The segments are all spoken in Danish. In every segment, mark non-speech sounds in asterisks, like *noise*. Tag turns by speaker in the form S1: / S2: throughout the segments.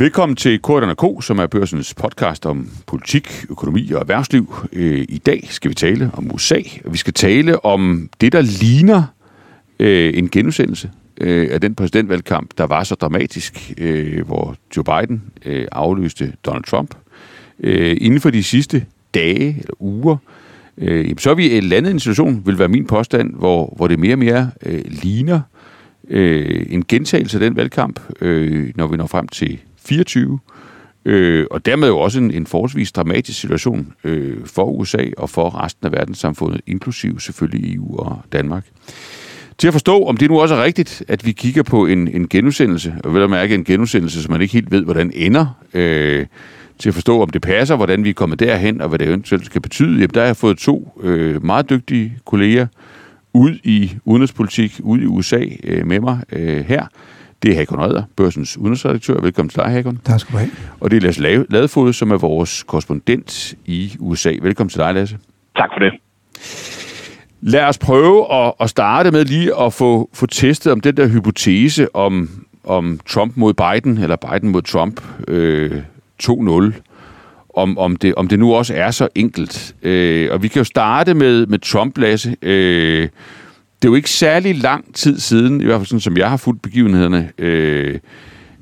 S1: Velkommen til Korten K, som er børsens podcast om politik, økonomi og erhvervsliv. Øh, I dag skal vi tale om USA, og vi skal tale om det, der ligner øh, en genudsendelse øh, af den præsidentvalgkamp, der var så dramatisk, hvor Joe Biden afløste Donald Trump. Inden for de sidste dage eller uger, så er vi landet i en situation, vil være min påstand, hvor, hvor det mere og mere ligner en gentagelse af den valgkamp, når vi når frem til 24, øh, og dermed jo også en, en forholdsvis dramatisk situation øh, for USA og for resten af verdenssamfundet, inklusiv selvfølgelig EU og Danmark. Til at forstå, om det nu også er rigtigt, at vi kigger på en, en genudsendelse, og vil at mærke en genudsendelse, som man ikke helt ved, hvordan ender, øh, til at forstå, om det passer, hvordan vi er kommet derhen, og hvad det eventuelt skal betyde, jamen der har jeg fået to øh, meget dygtige kolleger ud i udenrigspolitik, ud i USA øh, med mig øh, her. Det er Hakon Redder, børsens udenrigsredaktør. Velkommen til dig, Hakon.
S2: Tak skal du have.
S1: Og det er Lasse Ladefod, som er vores korrespondent i USA. Velkommen til dig, Lasse.
S3: Tak for det.
S1: Lad os prøve at, at starte med lige at få, få testet om den der hypotese om, om Trump mod Biden, eller Biden mod Trump øh, 2-0 om, om, det, om det nu også er så enkelt. Øh, og vi kan jo starte med, med Trump, Lasse. Øh, det er jo ikke særlig lang tid siden, i hvert fald sådan, som jeg har fulgt begivenhederne, øh,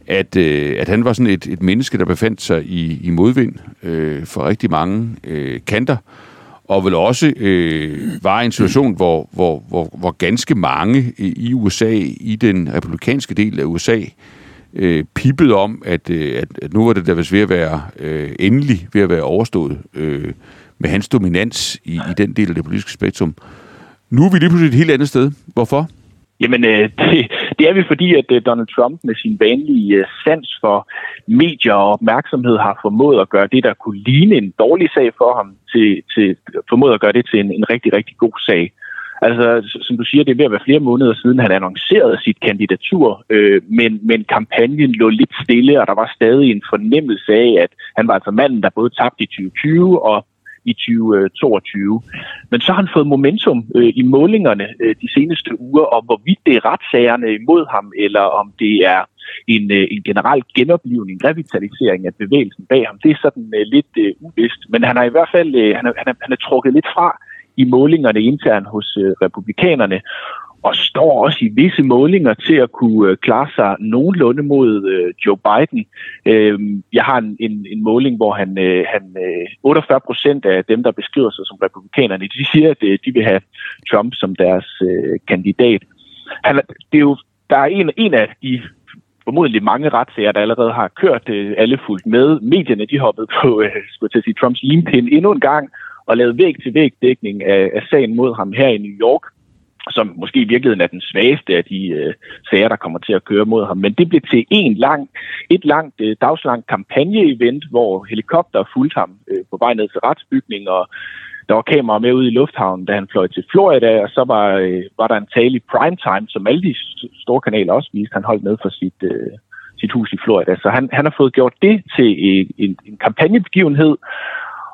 S1: at, øh, at han var sådan et, et menneske, der befandt sig i, i modvind øh, for rigtig mange øh, kanter, og vel også øh, var i en situation, hvor, hvor, hvor, hvor ganske mange i USA, i den republikanske del af USA, øh, pippede om, at, øh, at, at nu var det der ved at være øh, endelig ved at være overstået øh, med hans dominans i, i den del af det politiske spektrum. Nu er vi lige pludselig et helt andet sted. Hvorfor?
S3: Jamen, øh, *laughs* det, det er vi, fordi at øh, Donald Trump med sin vanlige øh, sans for medier og opmærksomhed har formået at gøre det, der kunne ligne en dårlig sag for ham, til, til formået at gøre det til en, en rigtig, rigtig god sag. Altså, som du siger, det er ved at være flere måneder siden, han annoncerede sit kandidatur, øh, men, men kampagnen lå lidt stille, og der var stadig en fornemmelse af, at han var altså manden, der både tabte i 2020 og i 2022. Øh, Men så har han fået momentum øh, i målingerne øh, de seneste uger, om, hvorvidt det er retssagerne imod ham, eller om det er en, øh, en generel genoplivning, revitalisering af bevægelsen bag ham, det er sådan øh, lidt øh, uvist. Men han har i hvert fald øh, han er, han er, han er trukket lidt fra i målingerne internt hos øh, republikanerne, og står også i visse målinger til at kunne øh, klare sig nogenlunde mod øh, Joe Biden. Øhm, jeg har en, en, en måling, hvor han, øh, han 48 procent af dem, der beskriver sig som republikanerne, de siger, at de vil have Trump som deres kandidat. Han, det er jo, der er en, en af de formodentlig mange retssager, der allerede har kørt alle fuldt med. Medierne de hoppede på skulle til at sige, Trumps limpind endnu en gang og lavede væg-til-væg dækning af, af sagen mod ham her i New York som måske i virkeligheden er den svageste af de øh, sager, der kommer til at køre mod ham. Men det blev til en lang, et langt, øh, dagslangt kampagne-event, hvor helikopter fulgte ham øh, på vej ned til retsbygningen, og der var kameraer med ude i lufthavnen, da han fløj til Florida, og så var, øh, var der en tale i primetime, som alle de store kanaler også viste. Han holdt med for sit, øh, sit hus i Florida. Så han, han har fået gjort det til en, en, en kampagnebegivenhed,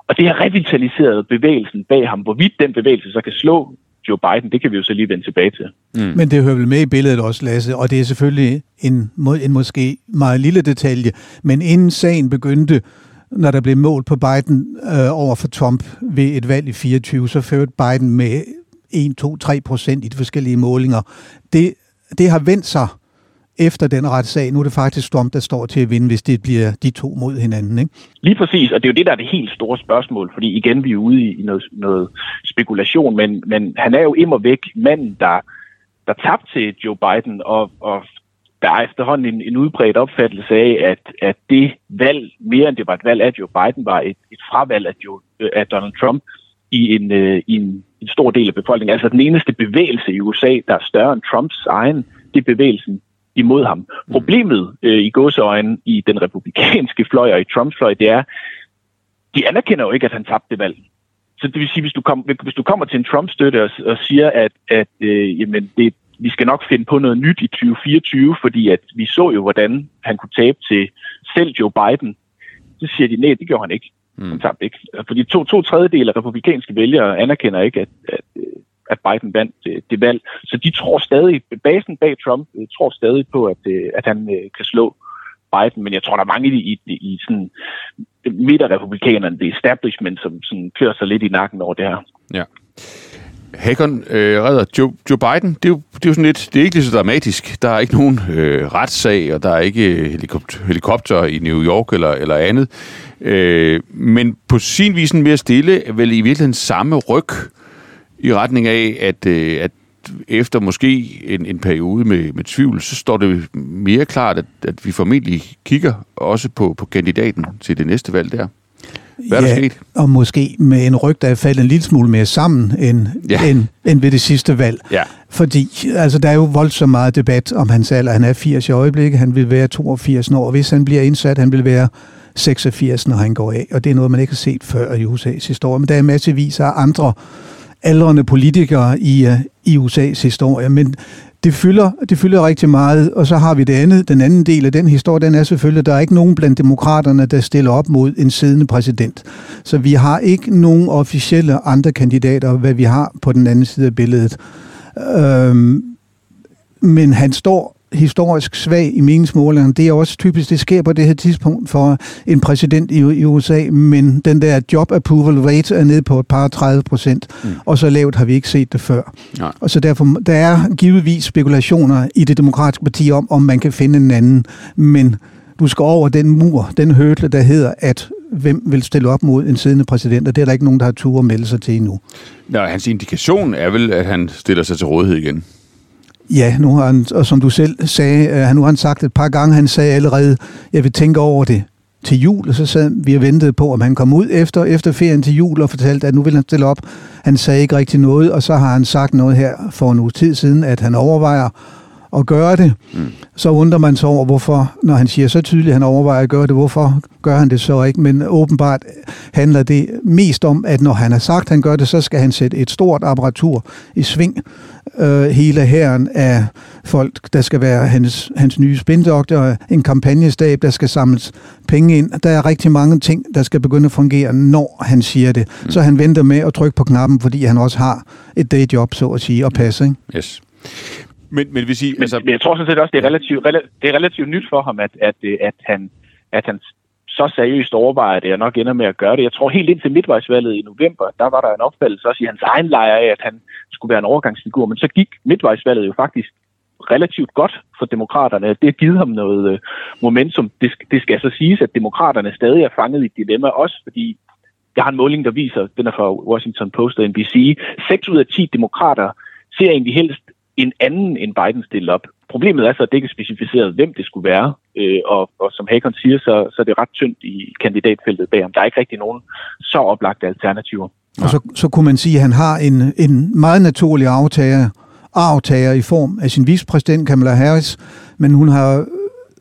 S3: og det har revitaliseret bevægelsen bag ham. Hvorvidt den bevægelse så kan slå Joe Biden, det kan vi jo så lige vende tilbage til.
S2: Mm. Men det hører vel med i billedet også, Lasse, og det er selvfølgelig en, en måske meget lille detalje, men inden sagen begyndte, når der blev målt på Biden øh, over for Trump ved et valg i 24, så førte Biden med 1, 2, 3 procent i de forskellige målinger. Det, det har vendt sig efter den retssag. Nu er det faktisk Trump, der står til at vinde, hvis det bliver de to mod hinanden. Ikke?
S3: Lige præcis, og det er jo det, der er det helt store spørgsmål, fordi igen, vi er ude i noget, noget spekulation, men, men han er jo immer væk manden, der, der tabte til Joe Biden, og, og der er efterhånden en, en udbredt opfattelse af, at, at det valg, mere end det var et valg af Joe Biden, var et, et fravalg af, Joe, af Donald Trump i en, øh, i en, en stor del af befolkningen. Altså den eneste bevægelse i USA, der er større end Trumps egen, det er bevægelsen imod ham. Problemet øh, i gåseøjne i den republikanske fløj og i Trumps fløj, det er, de anerkender jo ikke, at han tabte det valg. Så det vil sige, hvis du, kom, hvis du kommer til en Trump-støtte og, og siger, at, at øh, jamen det, vi skal nok finde på noget nyt i 2024, fordi at vi så jo, hvordan han kunne tabe til selv Joe Biden, så siger de, nej, det gjorde han ikke. Han mm. tabte ikke. Fordi to, to tredjedel af republikanske vælgere anerkender ikke, at, at, at Biden vandt øh, det valg. Så de tror stadig, basen bag Trump øh, tror stadig på, at, øh, at han øh, kan slå Biden, men jeg tror, der er mange i, i, i sådan midterrepublikanerne, det establishment, som sådan klør sig lidt i nakken over det her.
S1: Ja. Hakon øh, redder Joe, Joe Biden, det er, jo, det er jo sådan lidt, det er ikke lige så dramatisk. Der er ikke nogen øh, retssag, og der er ikke øh, helikopter, helikopter i New York eller, eller andet. Øh, men på sin vis mere stille, vel i virkeligheden samme ryg i retning af, at, øh, at efter måske en, en periode med, med tvivl, så står det mere klart, at, at vi formentlig kigger også på, på kandidaten til det næste valg der. Hvad er
S2: ja,
S1: der sket?
S2: og måske med en ryg, der er faldet en lille smule mere sammen end,
S1: Ja.
S2: ja. end, end ved det sidste valg.
S1: Ja.
S2: Fordi altså, der er jo voldsomt meget debat om hans alder. Han er 80 i øjeblikket, han vil være 82 år, hvis han bliver indsat, han vil være 86, når han går af. Og det er noget, man ikke har set før i USA's historie. Men der er massevis af andre aldrende politikere i, øh, i USA's historie. Men det fylder, det fylder rigtig meget, og så har vi det andet. Den anden del af den historie, den er selvfølgelig, at der er ikke nogen blandt demokraterne, der stiller op mod en siddende præsident. Så vi har ikke nogen officielle andre kandidater, hvad vi har på den anden side af billedet. Øhm, men han står historisk svag i meningsmålingerne. Det er også typisk, det sker på det her tidspunkt for en præsident i, i USA, men den der job approval rate er nede på et par 30 procent, mm. og så lavt har vi ikke set det før.
S1: Nej.
S2: Og så derfor, der er givetvis spekulationer i det demokratiske parti om, om man kan finde en anden, men du skal over den mur, den hørtle, der hedder, at hvem vil stille op mod en siddende præsident, og det er der ikke nogen, der har tur at melde sig til endnu.
S1: Nå, hans indikation er vel, at han stiller sig til rådighed igen.
S2: Ja, nu har han, og som du selv sagde, øh, nu har han sagt et par gange, han sagde allerede, jeg vil tænke over det til jul, og så sad vi og ventede på, om han kom ud efter, efter ferien til jul og fortalte, at nu vil han stille op. Han sagde ikke rigtig noget, og så har han sagt noget her for en uge tid siden, at han overvejer at gøre det. Mm. Så undrer man sig over, hvorfor, når han siger så tydeligt, at han overvejer at gøre det, hvorfor gør han det så ikke? Men åbenbart handler det mest om, at når han har sagt, at han gør det, så skal han sætte et stort apparatur i sving. Øh, hele hæren af folk, der skal være hans, hans nye spindoktor, en kampagnestab, der skal samles penge ind. Der er rigtig mange ting, der skal begynde at fungere, når han siger det. Mm. Så han venter med at trykke på knappen, fordi han også har et dayjob, så at sige, og passe. Ikke?
S1: Yes. Men, men hvis I...
S3: Men, altså, men jeg tror sådan set også, det er relativt, rela- det er relativt nyt for ham, at, at, øh, at, han, at han så seriøst overvejer det, og nok ender med at gøre det. Jeg tror helt indtil midtvejsvalget i november, der var der en opfattelse også i hans egen lejr af, at han skulle være en overgangsfigur. Men så gik midtvejsvalget jo faktisk relativt godt for demokraterne. Det har givet ham noget øh, momentum. Det, det skal så siges, at demokraterne stadig er fanget i et dilemma, også fordi jeg har en måling, der viser, den er fra Washington Post og NBC, 6 ud af 10 demokrater ser egentlig helst en anden end Biden stille op. Problemet er så, at det ikke er specificeret, hvem det skulle være, øh, og, og som Hakon siger, så, så er det ret tyndt i kandidatfeltet bagom. Der er ikke rigtig nogen så oplagte alternativer.
S2: Og så, så kunne man sige, at han har en, en meget naturlig aftager, aftager i form af sin vicepræsident Kamala Harris, men hun har,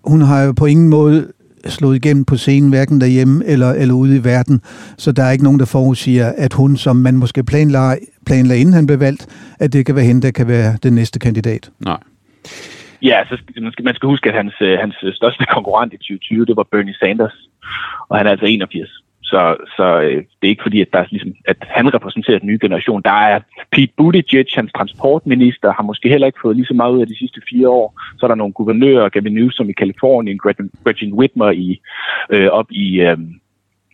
S2: hun har jo på ingen måde slået igennem på scenen, hverken derhjemme eller, eller ude i verden. Så der er ikke nogen, der forudsiger, at hun, som man måske planlagde, planlagde inden han blev valgt, at det kan være hende, der kan være den næste kandidat.
S1: Nej.
S3: Ja, så skal, man, skal, man skal huske, at hans, øh, hans største konkurrent i 2020, det var Bernie Sanders, og han er altså 81. Så, så øh, det er ikke fordi, at, der er, ligesom, at han repræsenterer den nye generation. Der er Pete Buttigieg, hans transportminister, har måske heller ikke fået lige så meget ud af de sidste fire år. Så er der nogle guvernører, Gavin Newsom i Kalifornien, Gretchen, Gretchen Whitmer i, øh, op i, øh,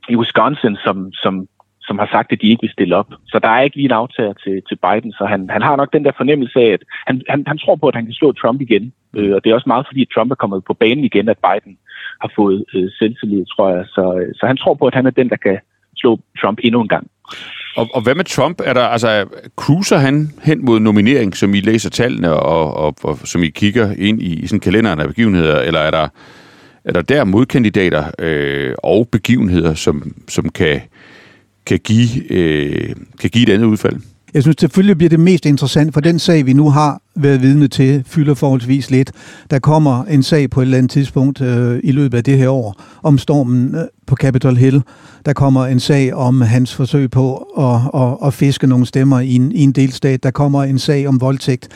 S3: i Wisconsin, som, som, som har sagt, at de ikke vil stille op. Så der er ikke lige en aftager til, til Biden, så han, han har nok den der fornemmelse af, at han, han, han tror på, at han kan slå Trump igen. Øh, og det er også meget fordi, at Trump er kommet på banen igen, at Biden har fået øh, selvtillid, tror jeg. Så, øh, så han tror på, at han er den, der kan slå Trump endnu en gang.
S1: Og, og hvad med Trump? Er der, altså, cruiser han hen mod nominering, som I læser tallene, og, og, og som I kigger ind i, i sådan kalenderen af begivenheder, eller er der, er der der modkandidater øh, og begivenheder, som, som kan, kan, give, øh, kan give et andet udfald?
S2: Jeg synes selvfølgelig bliver det mest interessant, for den sag, vi nu har været vidne til, fylder forholdsvis lidt. Der kommer en sag på et eller andet tidspunkt øh, i løbet af det her år om stormen øh, på Capitol Hill. Der kommer en sag om hans forsøg på at, at, at fiske nogle stemmer i en, i en delstat. Der kommer en sag om voldtægt.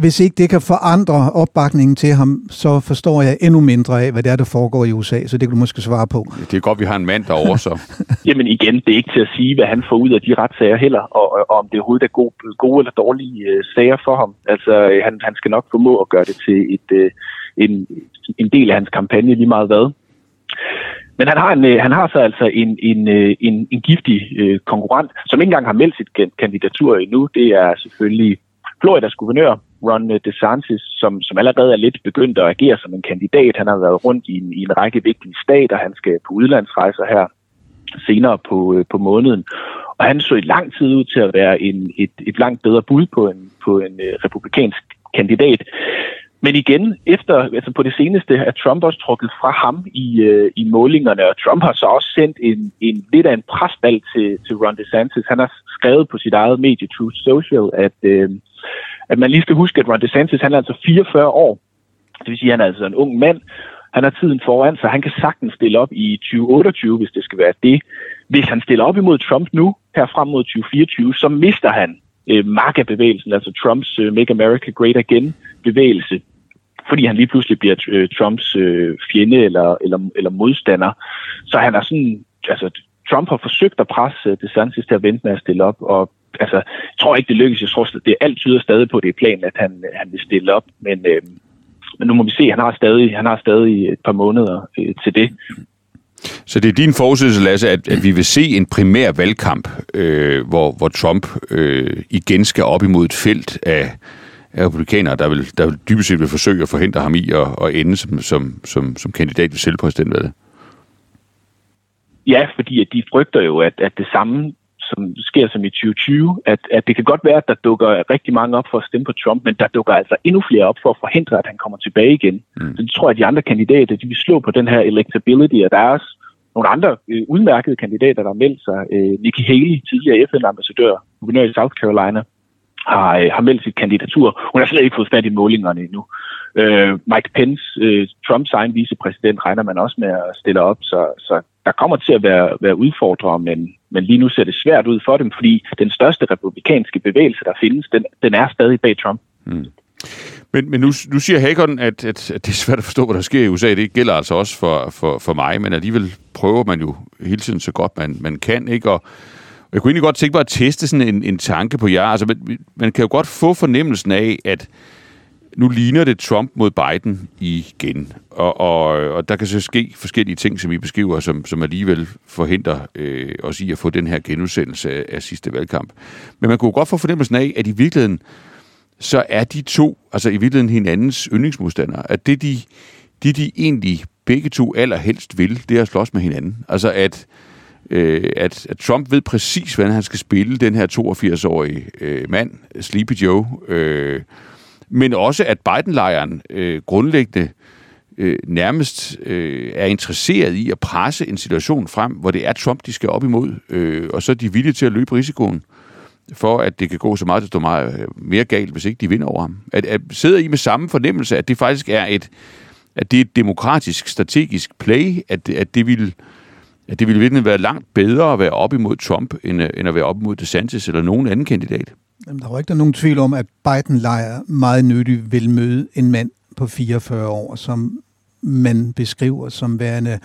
S2: Hvis ikke det kan forandre opbakningen til ham, så forstår jeg endnu mindre af, hvad det er, der foregår i USA. Så det kan du måske svare på.
S1: Det er godt, vi har en mand derovre, så. *laughs*
S3: Jamen igen, det er ikke til at sige, hvad han får ud af de retssager heller, og, og, om det overhovedet er gode, gode eller dårlige øh, sager for ham. Altså, øh, han, han skal nok formå at gøre det til et, øh, en, en del af hans kampagne lige meget hvad. Men han har, en, øh, han har så altså en, en, øh, en, en giftig øh, konkurrent, som ikke engang har meldt sit kandidatur endnu. Det er selvfølgelig Floridas guvernør, Ron DeSantis, som, som allerede er lidt begyndt at agere som en kandidat. Han har været rundt i en, i en række vigtige stater. Han skal på udlandsrejser her senere på, øh, på måneden. Og han så i lang tid ud til at være en, et, et langt bedre bud på en, på en øh, republikansk kandidat. Men igen, efter, altså på det seneste, er Trump også trukket fra ham i, øh, i målingerne, og Trump har så også sendt en, en lidt af en presbald til, til Ron DeSantis. Han har skrevet på sit eget medie Truth Social, at, øh, at man lige skal huske, at Ron DeSantis han er altså 44 år. Det vil sige, at han er altså en ung mand. Han har tiden foran sig. Han kan sagtens stille op i 2028, hvis det skal være det. Hvis han stiller op imod Trump nu, her frem mod 2024, så mister han øh, MAGA-bevægelsen, altså Trumps øh, Make America Great Again bevægelse, fordi han lige pludselig bliver øh, Trumps øh, fjende eller, eller, eller modstander. Så han er sådan, altså Trump har forsøgt at presse øh, DeSantis til at vente med at stille op, og altså, jeg tror ikke, det lykkes. Jeg tror, det er alt tyder stadig på, det er planen, at han, han vil stille op, men, øh, men nu må vi se, han har stadig, han har stadig et par måneder øh, til det.
S1: Så det er din forudsigelse, Lasse, at, at vi vil se en primær valgkamp, øh, hvor, hvor Trump øh, igen skal op imod et felt af, af republikanere, der vil, der vil dybest set vil forsøge at forhindre ham i at, at ende som, som, som, som kandidat ved selvpræsidentvalget?
S3: Ja, fordi at de frygter jo, at, at det samme som sker som i 2020, at, at det kan godt være, at der dukker rigtig mange op for at stemme på Trump, men der dukker altså endnu flere op for at forhindre, at han kommer tilbage igen. Mm. Så det tror jeg, at de andre kandidater, de vil slå på den her electability, og der er også nogle andre øh, udmærkede kandidater, der har meldt sig. Øh, Nikki Haley, tidligere FN-ambassadør, guvernør i South Carolina, har, øh, har meldt sit kandidatur. Hun har slet ikke fået fat i målingerne endnu. Øh, Mike Pence, øh, Trumps egen vicepræsident, regner man også med at stille op, så, så der kommer til at være, være udfordrere, men, men lige nu ser det svært ud for dem, fordi den største republikanske bevægelse, der findes, den, den er stadig bag Trump. Mm.
S1: Men, men nu, nu siger Hagen, at, at, at det er svært at forstå, hvad der sker i USA. Det gælder altså også for, for, for mig, men alligevel prøver man jo hele tiden så godt, man, man kan. ikke. Og jeg kunne egentlig godt tænke mig at teste sådan en, en tanke på jer. Altså, man, man kan jo godt få fornemmelsen af, at nu ligner det Trump mod Biden igen. Og, og, og der kan så ske forskellige ting, som I beskriver, som, som alligevel forhindrer øh, os i at få den her genudsendelse af, af sidste valgkamp. Men man kunne godt få fornemmelsen af, at i virkeligheden, så er de to, altså i virkeligheden hinandens yndlingsmodstandere, at det de, de, de egentlig begge to allerhelst vil, det er at slås med hinanden. Altså at øh, at, at Trump ved præcis, hvordan han skal spille den her 82-årige øh, mand, Sleepy Joe, øh, men også at Biden-lejren øh, grundlæggende øh, nærmest øh, er interesseret i at presse en situation frem, hvor det er Trump, de skal op imod, øh, og så er de villige til at løbe risikoen for, at det kan gå så meget, det står meget øh, mere galt, hvis ikke de vinder over ham. At, at sidder I med samme fornemmelse, at det faktisk er et, at det er et demokratisk, strategisk play, at, at det vil at det ville virkelig være langt bedre at være op imod Trump, end, øh, end at være op imod DeSantis eller nogen anden kandidat.
S2: Jamen, der var ikke der nogen tvivl om, at Biden-lejr meget nyttig vil møde en mand på 44 år, som man beskriver som værende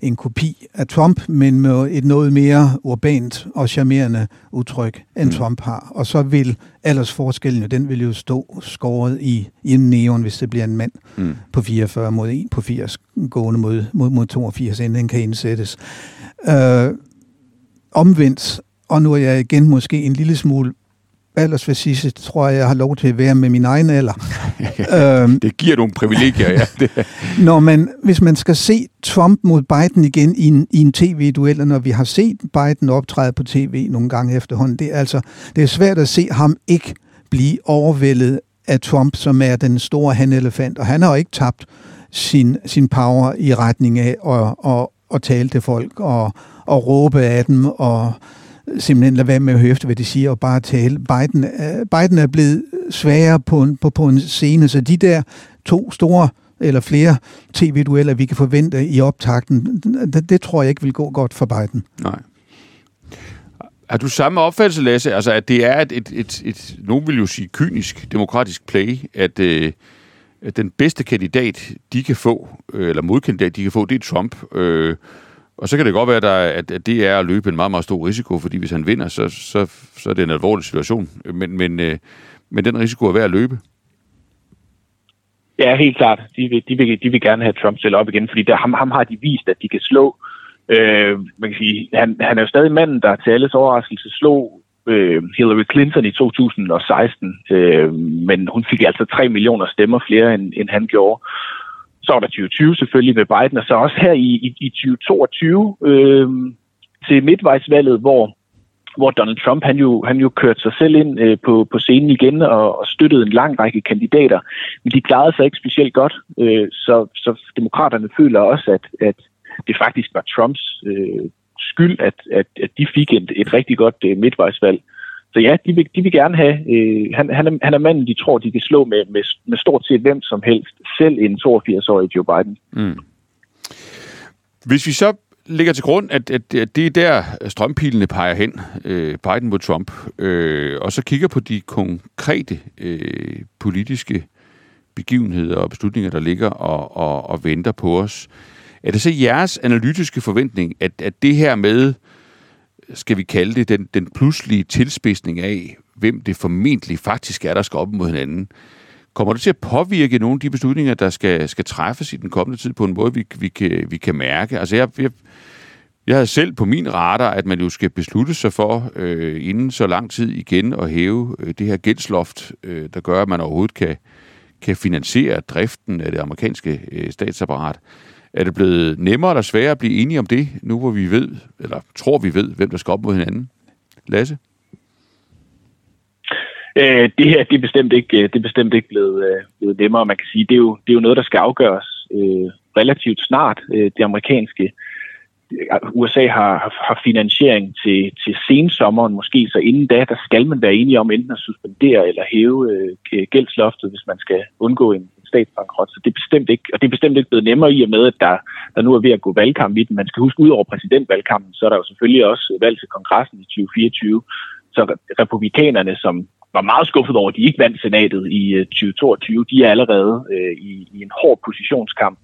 S2: en kopi af Trump, men med et noget mere urbant og charmerende udtryk, end mm. Trump har. Og så vil aldersforskellen, den vil jo stå skåret i, i en neon, hvis det bliver en mand mm. på 44 mod en på 80, gående mod, mod, mod 82, inden den kan indsættes. Øh, omvendt, og nu er jeg igen måske en lille smule aldersfascist, tror jeg, jeg har lov til at være med min egen alder. *laughs*
S1: øhm, det giver nogle privilegier, ja. *laughs*
S2: Når man, hvis man skal se Trump mod Biden igen i en, i en tv-duel, og når vi har set Biden optræde på tv nogle gange efterhånden, det er, altså, det er svært at se ham ikke blive overvældet af Trump, som er den store hanelefant, og han har jo ikke tabt sin, sin power i retning af at, at, at tale til folk og, og råbe af dem og simpelthen lade være med at høre efter, hvad de siger, og bare tale. Biden, øh, Biden er blevet sværere på en, på, på en scene, så de der to store eller flere tv-dueller, vi kan forvente i optakten, det, det tror jeg ikke vil gå godt for Biden.
S1: Nej. Har du samme opfattelse, Lasse, altså at det er et, et, et, et nogen vil jo sige kynisk demokratisk play, at, øh, at den bedste kandidat, de kan få, øh, eller modkandidat, de kan få, det er Trump. Øh, og så kan det godt være, at, at det er at løbe en meget, meget stor risiko, fordi hvis han vinder, så, så, så er det en alvorlig situation. Men, men, øh, men den risiko er værd at løbe.
S3: Ja, helt klart. De vil, de vil, de vil gerne have Trump selv op igen, fordi der, ham, ham har de vist, at de kan slå. Øh, man kan sige, han, han er jo stadig manden, der til alles overraskelse slog øh, Hillary Clinton i 2016, øh, men hun fik altså 3 millioner stemmer flere, end, end han gjorde. Så var der 2020 selvfølgelig med Biden, og så også her i, i, i 2022 øh, til midtvejsvalget, hvor hvor Donald Trump han jo, han jo kørte sig selv ind øh, på, på scenen igen og, og støttede en lang række kandidater. Men de klarede sig ikke specielt godt, øh, så, så demokraterne føler også, at, at det faktisk var Trumps øh, skyld, at, at, at de fik et, et rigtig godt øh, midtvejsvalg. Så ja, de vil, de vil gerne have, øh, han, han, er, han er manden, de tror, de kan slå med, med, med stort set hvem som helst, selv en 82-årig Joe Biden. Mm.
S1: Hvis vi så ligger til grund, at, at, at det er der strømpilene peger hen, øh, Biden mod Trump, øh, og så kigger på de konkrete øh, politiske begivenheder og beslutninger, der ligger og, og, og venter på os. Er det så jeres analytiske forventning, at, at det her med, skal vi kalde det, den, den pludselige tilspidsning af, hvem det formentlig faktisk er, der skal op mod hinanden, kommer det til at påvirke nogle af de beslutninger, der skal, skal træffes i den kommende tid på en måde, vi, vi, kan, vi kan mærke? Altså jeg, jeg, jeg havde selv på min radar, at man jo skal beslutte sig for øh, inden så lang tid igen at hæve øh, det her gældsloft, øh, der gør, at man overhovedet kan, kan finansiere driften af det amerikanske øh, statsapparat. Er det blevet nemmere eller sværere at blive enige om det, nu hvor vi ved, eller tror vi ved, hvem der skal op mod hinanden? Lasse?
S3: Øh, det her det er bestemt ikke, øh, det er bestemt ikke blevet, øh, blevet nemmere. Man kan sige, det er, jo, det er jo noget, der skal afgøres øh, relativt snart. Øh, det amerikanske USA har, har finansiering til, til sensommeren måske, så inden da, der skal man være enige om enten at suspendere eller hæve øh, gældsloftet, hvis man skal undgå en, en statsbankrot. Så det er bestemt ikke, og det er bestemt ikke blevet nemmere i og med, at der, der nu er ved at gå valgkamp i den. Man skal huske, ud over præsidentvalgkampen, så er der jo selvfølgelig også valg til kongressen i 2024. Så republikanerne, som var meget skuffet over, at de ikke vandt senatet i øh, 2022, de er allerede øh, i, i en hård positionskamp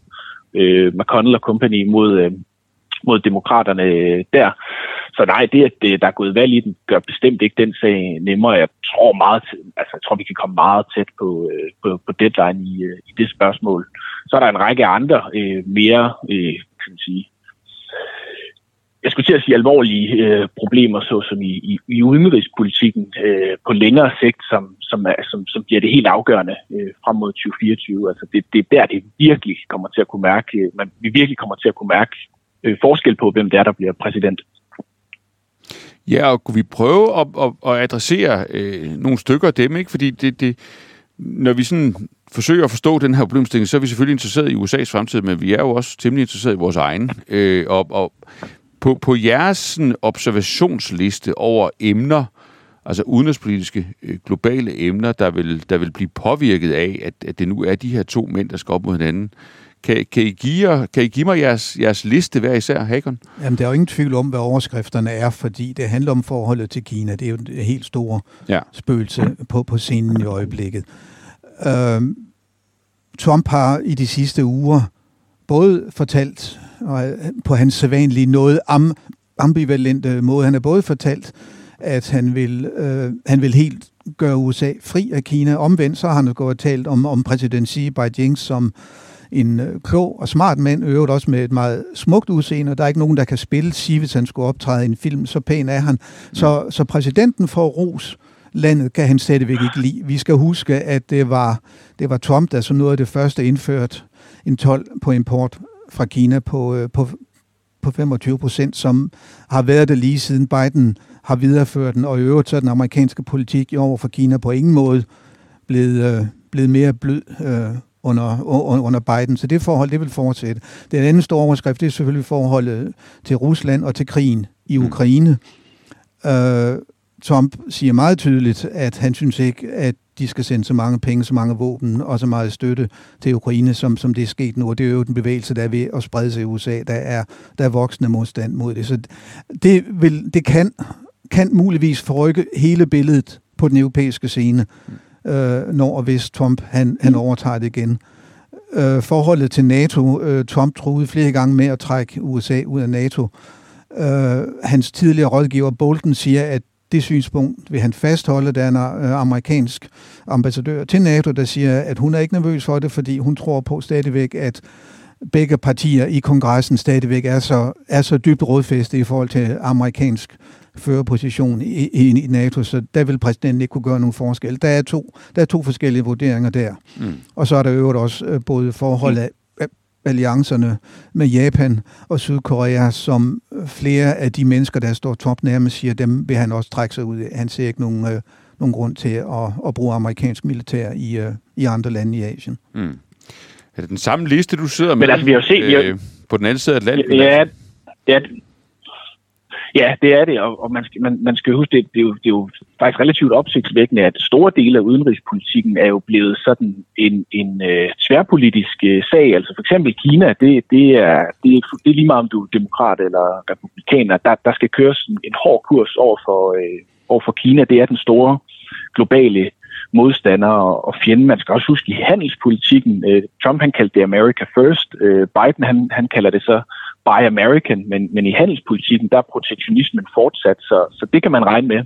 S3: øh, McConnell og company mod, øh, mod demokraterne øh, der. Så nej, det at der er gået valg i den, gør bestemt ikke den sag nemmere. Jeg tror meget, altså jeg tror, vi kan komme meget tæt på, øh, på, på deadline i, øh, i det spørgsmål. Så er der en række andre øh, mere, øh, kan man sige, jeg skulle til at sige alvorlige øh, problemer, såsom i, i, i udenrigspolitikken øh, på længere sigt, som, som, er, som, som bliver det helt afgørende øh, frem mod 2024. Altså det, det er der, det virkelig kommer til at kunne mærke, man, vi virkelig kommer til at kunne mærke øh, forskel på, hvem det er, der bliver præsident.
S1: Ja, og kunne vi prøve at, at, at adressere øh, nogle stykker af dem, ikke? Fordi det, det, når vi sådan forsøger at forstå den her problemstilling, så er vi selvfølgelig interesseret i USA's fremtid, men vi er jo også temmelig interesseret i vores egen. Øh, og, og på, på jeres sådan, observationsliste over emner, altså udenrigspolitiske øh, globale emner, der vil, der vil blive påvirket af, at, at det nu er de her to mænd, der skal op mod hinanden, kan, kan, I, give, kan I give mig jeres, jeres liste hver især, Hagon?
S2: Jamen, der er jo ingen tvivl om, hvad overskrifterne er, fordi det handler om forholdet til Kina. Det er jo et helt store ja. spøgelse på, på scenen i øjeblikket. Øhm, Trump har i de sidste uger både fortalt, og på hans sædvanlige noget am, ambivalente måde, han har både fortalt, at han vil, øh, han vil helt gøre USA fri af Kina. Omvendt så har han gået og talt om, om præsident Xi Jinping som en øh, klog og smart mand, øvrigt også med et meget smukt udseende, og der er ikke nogen, der kan spille Xi, hvis han skulle optræde i en film, så pæn er han. Så, så præsidenten får ros, landet kan han stadigvæk ikke lide. Vi skal huske, at det var, det var Trump, der så noget af det første indført en 12 på import fra Kina på, øh, på, på 25 procent, som har været det lige siden Biden har videreført den, og i øvrigt så er den amerikanske politik over for Kina på ingen måde blevet, øh, blevet mere blød øh, under, under Biden. Så det forhold, det vil fortsætte. Den anden store overskrift, det er selvfølgelig forholdet til Rusland og til krigen i mm. Ukraine. Mm. Øh, Trump siger meget tydeligt, at han synes ikke, at de skal sende så mange penge, så mange våben og så meget støtte til Ukraine, som, som det er sket nu. Og det er jo den bevægelse, der er ved at sprede sig i USA. Der er, der er voksende modstand mod det. Så det, vil, det kan, kan muligvis forrykke hele billedet på den europæiske scene, øh, når og hvis Trump han, han overtager det igen. Øh, forholdet til NATO. Øh, Trump troede flere gange med at trække USA ud af NATO. Øh, hans tidligere rådgiver Bolton siger, at det synspunkt vil han fastholde. Der er en øh, amerikansk ambassadør til NATO, der siger, at hun er ikke nervøs for det, fordi hun tror på stadigvæk, at begge partier i kongressen stadigvæk er så, er så dybt rådfæstet i forhold til amerikansk førerposition i, i, i NATO, så der vil præsidenten ikke kunne gøre nogen forskel. Der er to, der er to forskellige vurderinger der. Mm. Og så er der øvrigt også øh, både forholdet af alliancerne med Japan og Sydkorea, som flere af de mennesker, der står top nærmest, siger, dem vil han også trække sig ud af. Han ser ikke nogen, øh, nogen grund til at, at bruge amerikansk militær i, øh, i andre lande i Asien. Mm.
S1: Er det den samme liste, du sidder med
S3: Men altså, vi har set, øh,
S1: på den anden side af Atlanten?
S3: Ja, ja, Ja, det er det, og, og man, skal, man, man skal huske, det, det, er jo, det er jo faktisk relativt opsigtsvækkende, at store dele af udenrigspolitikken er jo blevet sådan en, en øh, tværpolitisk øh, sag. Altså for eksempel Kina, det, det, er, det, er, det er lige meget om du er demokrat eller republikaner. Der, der skal køres en, en hård kurs over for, øh, over for Kina. Det er den store globale modstander og fjende. Man skal også huske i handelspolitikken. Øh, Trump han kaldte det America First. Øh, Biden han, han kalder det så Buy American, men, men i handelspolitikken, der er protektionismen fortsat, så, så det kan man regne med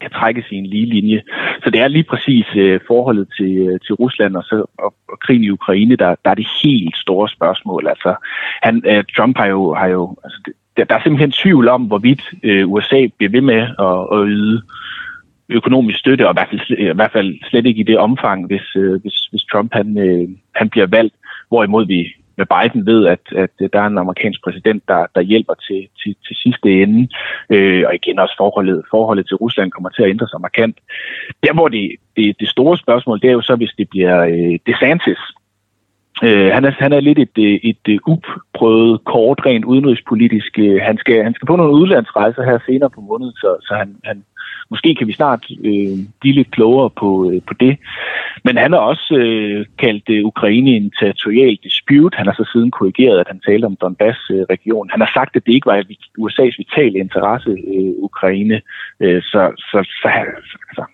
S3: kan trækkes i en lige linje. Så det er lige præcis øh, forholdet til, øh, til Rusland og, så, og, og krigen i Ukraine, der, der er det helt store spørgsmål. Altså, han, øh, Trump har jo, har jo altså, der, der er simpelthen tvivl om, hvorvidt øh, USA bliver ved med at, at yde økonomisk støtte, og i hvert fald, i hvert fald slet ikke i det omfang, hvis, øh, hvis, hvis Trump han, øh, han bliver valgt. Hvorimod vi med Biden ved, at, at øh, der er en amerikansk præsident, der, der hjælper til, til, til sidste ende. Øh, og igen også forholdet, forholdet til Rusland kommer til at ændre sig markant. Der hvor det, det, det store spørgsmål, det er jo så, hvis det bliver øh, DeSantis, Øh, han, er, han er lidt et, øh, et, et uprøvet kort rent udenrigspolitisk. Han skal, han skal på nogle udlandsrejser her senere på måneden, så, så han, han, måske kan vi snart øh, blive lidt klogere på, øh, på det. Men han har også øh, kaldt øh, Ukraine en territorial dispute. Han har så siden korrigeret, at han talte om Donbass-regionen. Han har sagt, at det ikke var USA's vitale interesse, øh, Ukraine. Øh, så, så, så, så, altså,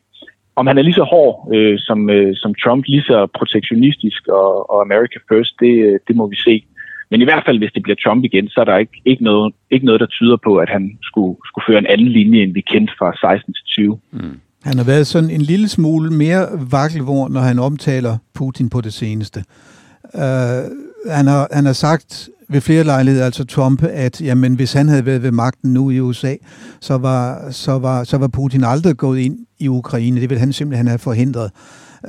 S3: om han er lige så hård øh, som, øh, som Trump, lige så protektionistisk og, og America First, det, øh, det må vi se. Men i hvert fald, hvis det bliver Trump igen, så er der ikke, ikke, noget, ikke noget, der tyder på, at han skulle, skulle føre en anden linje, end vi kendte fra 16 til 20. Mm.
S2: Han har været sådan en lille smule mere vakkelvor, når han omtaler Putin på det seneste. Uh, han, har, han har sagt ved flere lejligheder, altså Trump, at jamen, hvis han havde været ved magten nu i USA, så var, så var, så var Putin aldrig gået ind i Ukraine. Det vil han simpelthen have forhindret.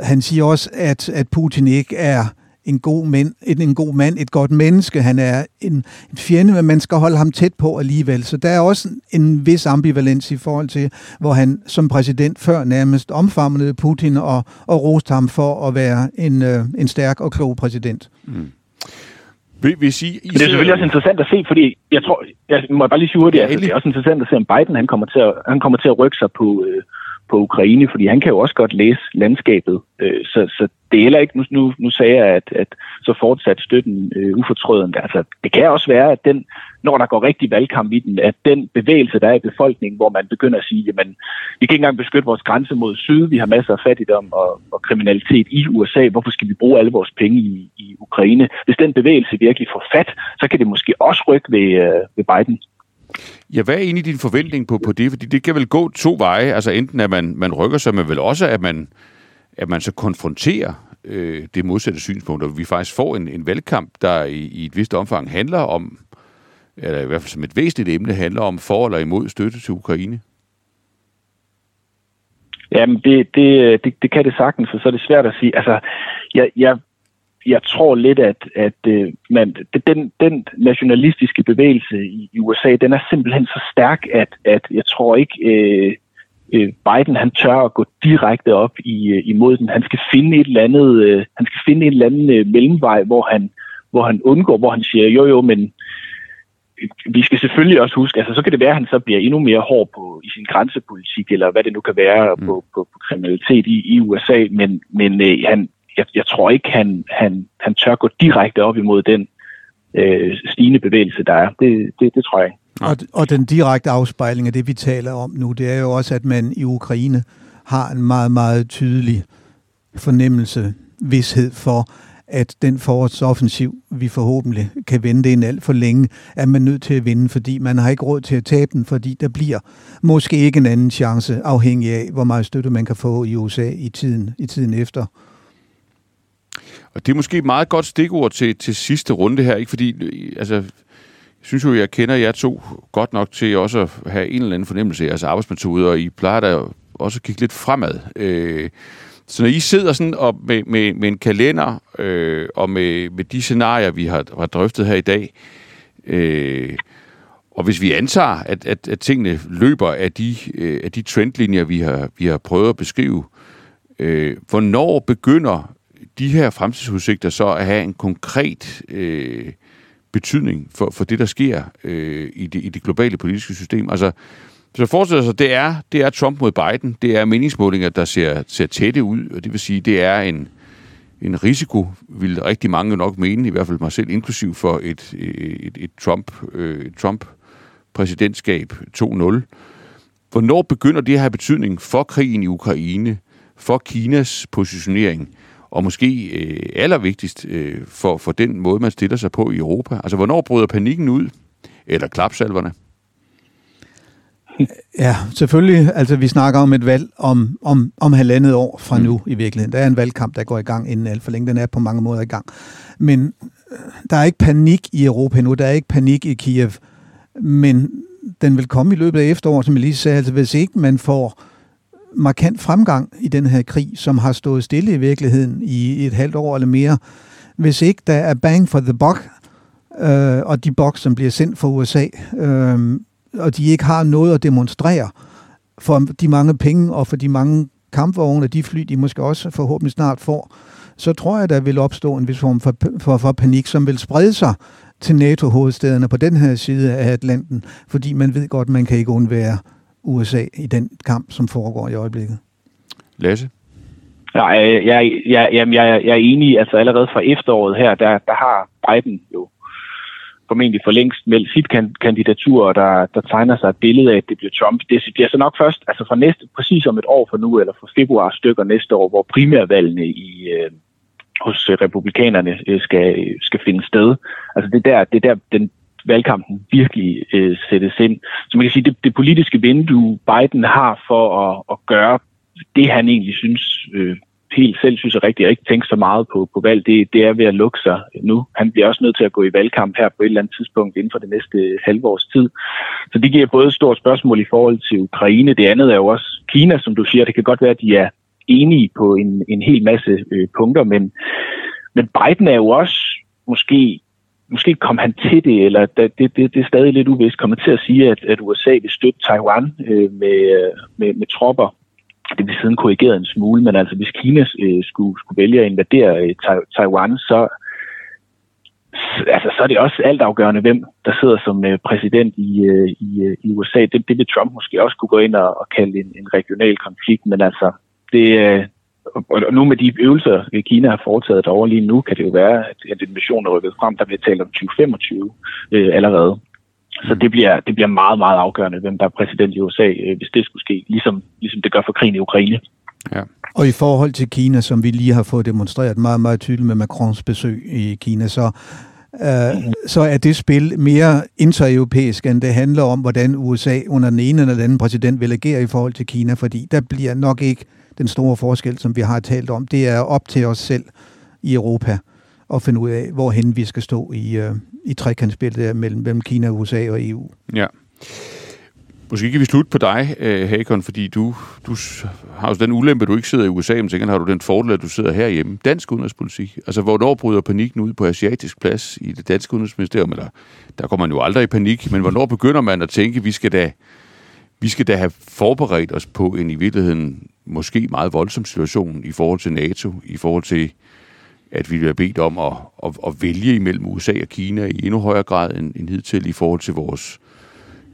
S2: Han siger også, at, at Putin ikke er en god, mand, en, en god mand, et godt menneske. Han er en, en fjende, men man skal holde ham tæt på alligevel. Så der er også en vis ambivalens i forhold til, hvor han som præsident før nærmest omfavnede Putin og, og roste ham for at være en, øh, en stærk og klog præsident. Mm.
S1: Hvis I, I
S3: det er selvfølgelig også interessant at se, fordi jeg tror, jeg må bare lige sige hurtigt, ja, altså, det er også interessant at se, om Biden han kommer til at, han kommer til at rykke sig på, øh, på Ukraine, fordi han kan jo også godt læse landskabet. Øh, så, så det er heller ikke, nu, nu, nu sagde jeg, at, at så fortsat støtten øh, ufortrødent. Altså, det kan også være, at den, når der går rigtig valgkamp i den, at den bevægelse, der er i befolkningen, hvor man begynder at sige, jamen, vi kan ikke engang beskytte vores grænse mod syd, vi har masser af fattigdom og, og kriminalitet i USA, hvorfor skal vi bruge alle vores penge i, i Ukraine? Hvis den bevægelse virkelig får fat, så kan det måske også rykke ved, øh, ved Biden.
S1: Ja, hvad er egentlig din forventning på, på det? Fordi det kan vel gå to veje. Altså enten at man, man rykker sig, men vel også at man, at man så konfronterer øh, det modsatte synspunkt, og vi faktisk får en, en valgkamp, der i, i et vist omfang handler om, eller i hvert fald som et væsentligt emne, handler om for eller imod støtte til Ukraine?
S3: Jamen, det, det, det, det kan det sagtens, og så er det svært at sige. Altså, jeg, jeg jeg tror lidt, at, at øh, man, den, den nationalistiske bevægelse i, i USA, den er simpelthen så stærk, at, at jeg tror ikke, øh, øh, Biden han tør at gå direkte op i, øh, imod den. Han skal finde et eller andet, øh, han skal finde en eller anden øh, mellemvej, hvor han, hvor han undgår, hvor han siger, jo jo, men vi skal selvfølgelig også huske, altså så kan det være, at han så bliver endnu mere hård på, i sin grænsepolitik, eller hvad det nu kan være mm. på, på, på kriminalitet i, i USA, men, men øh, han, jeg, jeg tror ikke, han, han, han tør gå direkte op imod den øh, stigende bevægelse, der er. Det, det, det tror jeg ikke.
S2: Og, og den direkte afspejling af det, vi taler om nu, det er jo også, at man i Ukraine har en meget, meget tydelig fornemmelse, vidshed for, at den forårsoffensiv, vi forhåbentlig kan vende ind alt for længe, er man nødt til at vinde, fordi man har ikke råd til at tabe den, fordi der bliver måske ikke en anden chance, afhængig af, hvor meget støtte man kan få i USA i tiden, i tiden efter.
S1: Og det er måske et meget godt stikord til, til sidste runde her, ikke? fordi øh, altså, jeg synes jo, jeg kender jer to godt nok til også at have en eller anden fornemmelse af jeres arbejdsmetode, og I plejer da også at kigge lidt fremad. Øh, så når I sidder sådan op med, med, med en kalender øh, og med, med de scenarier, vi har, har drøftet her i dag, øh, og hvis vi antager, at, at, at tingene løber af de, øh, af de trendlinjer, vi har, vi har prøvet at beskrive, øh, hvornår begynder de her fremtidsudsigter så at have en konkret øh, betydning for, for det, der sker øh, i, det, i det globale politiske system? Altså, så forestiller sig, det er, det er Trump mod Biden. Det er meningsmålinger, der ser, ser tætte ud, og det vil sige, det er en, en risiko, vil rigtig mange nok mene, i hvert fald mig selv inklusiv, for et, et, et Trump, øh, Trump præsidentskab 2.0. Hvornår begynder det at have betydning for krigen i Ukraine, for Kinas positionering, og måske øh, allervigtigst øh, for, for den måde, man stiller sig på i Europa? Altså, hvornår bryder panikken ud? Eller klapsalverne?
S2: Ja, selvfølgelig. Altså, vi snakker om et valg om, om, om halvandet år fra mm. nu i virkeligheden. Der er en valgkamp, der går i gang inden alt for længe. Den er på mange måder i gang. Men øh, der er ikke panik i Europa nu. Der er ikke panik i Kiev. Men den vil komme i løbet af efteråret, som jeg lige sagde. Altså, hvis ikke man får markant fremgang i den her krig, som har stået stille i virkeligheden i et halvt år eller mere, hvis ikke der er bang for the buck, øh, og de boks, som bliver sendt fra USA, øh, og de ikke har noget at demonstrere for de mange penge og for de mange kampvogne, de fly, de måske også forhåbentlig snart får, så tror jeg, der vil opstå en vis form for, for, for panik, som vil sprede sig til NATO-hovedstederne på den her side af Atlanten, fordi man ved godt, man kan ikke undvære USA i den kamp, som foregår i øjeblikket.
S1: Lasse?
S3: Ja, jeg, jeg, jeg, jeg, jeg er enig. Altså allerede fra efteråret her, der, der har Biden jo formentlig for længst meldt sit kandidatur, og der, der tegner sig et billede af, at det bliver Trump. Det bliver så nok først, altså for næste, præcis om et år for nu, eller for februar stykker næste år, hvor primærvalgene i, øh, hos republikanerne øh, skal, skal finde sted. Altså det der, det der den valgkampen virkelig øh, sættes ind. Så man kan sige, det, det politiske vindue, Biden har for at, at gøre det, han egentlig synes øh, helt selv synes er rigtigt, og ikke tænke så meget på, på valg, det, det er ved at lukke sig nu. Han bliver også nødt til at gå i valgkamp her på et eller andet tidspunkt inden for det næste halve års tid. Så det giver både et stort spørgsmål i forhold til Ukraine. Det andet er jo også Kina, som du siger. Det kan godt være, at de er enige på en, en hel masse øh, punkter, men, men Biden er jo også måske måske kom han til det, eller det, det, det er stadig lidt uvist, kommer til at sige, at, at USA vil støtte Taiwan øh, med, øh, med, med tropper det vil siden korrigeret en smule, men altså hvis Kina øh, skulle, skulle vælge at invadere øh, Taiwan, så, altså, så er det også altafgørende, hvem der sidder som øh, præsident i, øh, i, øh, i USA. Det, det vil Trump måske også kunne gå ind og, og kalde en, en regional konflikt, men altså, det, øh, og nu med de øvelser, Kina har foretaget derovre lige nu, kan det jo være, at invasionen er rykket frem, der bliver talt om 2025 øh, allerede. Så det bliver, det bliver meget, meget afgørende, hvem der er præsident i USA, øh, hvis det skulle ske, ligesom, ligesom det gør for krigen i Ukraine.
S2: Ja. Og i forhold til Kina, som vi lige har fået demonstreret meget, meget tydeligt med Macrons besøg i Kina, så, øh, så er det spil mere intereuropæisk, end det handler om, hvordan USA under den ene eller den anden præsident vil agere i forhold til Kina, fordi der bliver nok ikke den store forskel, som vi har talt om. Det er op til os selv i Europa at finde ud af, hvorhen vi skal stå i, øh, i trekantsbilledet mellem, mellem Kina, USA og EU.
S1: Ja. Måske kan vi slutte på dig, øh, Hakon, fordi du, du har jo den ulempe, at du ikke sidder i USA, men sikkert har du den fordel, at du sidder herhjemme. Dansk udenrigspolitik. Altså, hvornår bryder panikken ud på asiatisk plads i det danske udenrigsministerium? Eller, der kommer man jo aldrig i panik, men hvornår begynder man at tænke, at vi skal da, vi skal da have forberedt os på en i virkeligheden måske meget voldsom situation i forhold til NATO, i forhold til at vi bliver bedt om at, at, at vælge imellem USA og Kina i endnu højere grad end, end hidtil i forhold til vores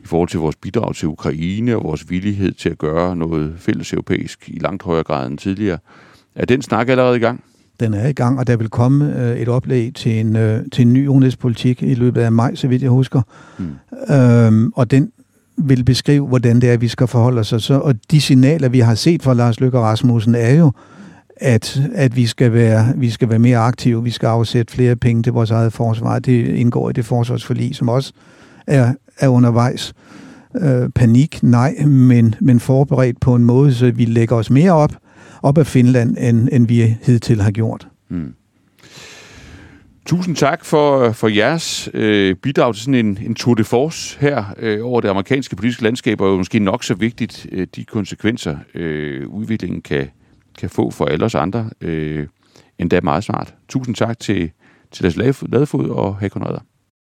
S1: i forhold til vores bidrag til Ukraine og vores villighed til at gøre noget fælles europæisk i langt højere grad end tidligere. Er den snak allerede i gang?
S2: Den er i gang, og der vil komme øh, et oplæg til en, øh, til en ny udenrigspolitik i løbet af maj, så vidt jeg husker. Mm. Øhm, og den vil beskrive, hvordan det er, vi skal forholde os. Så, og de signaler, vi har set fra Lars Løkke Rasmussen, er jo, at, at vi, skal være, vi skal være mere aktive, vi skal afsætte flere penge til vores eget forsvar. Det indgår i det forsvarsforlig, som også er, er undervejs. Øh, panik, nej, men, men forberedt på en måde, så vi lægger os mere op, op af Finland, end, end vi hidtil har gjort. Mm.
S1: Tusind tak for, for jeres øh, bidrag til sådan en, en tour de force her øh, over det amerikanske politiske landskab, og måske nok så vigtigt øh, de konsekvenser, øh, udviklingen kan, kan få for alle os andre, øh, endda meget smart. Tusind tak til, til Lars Ladefod og Hakon Redder.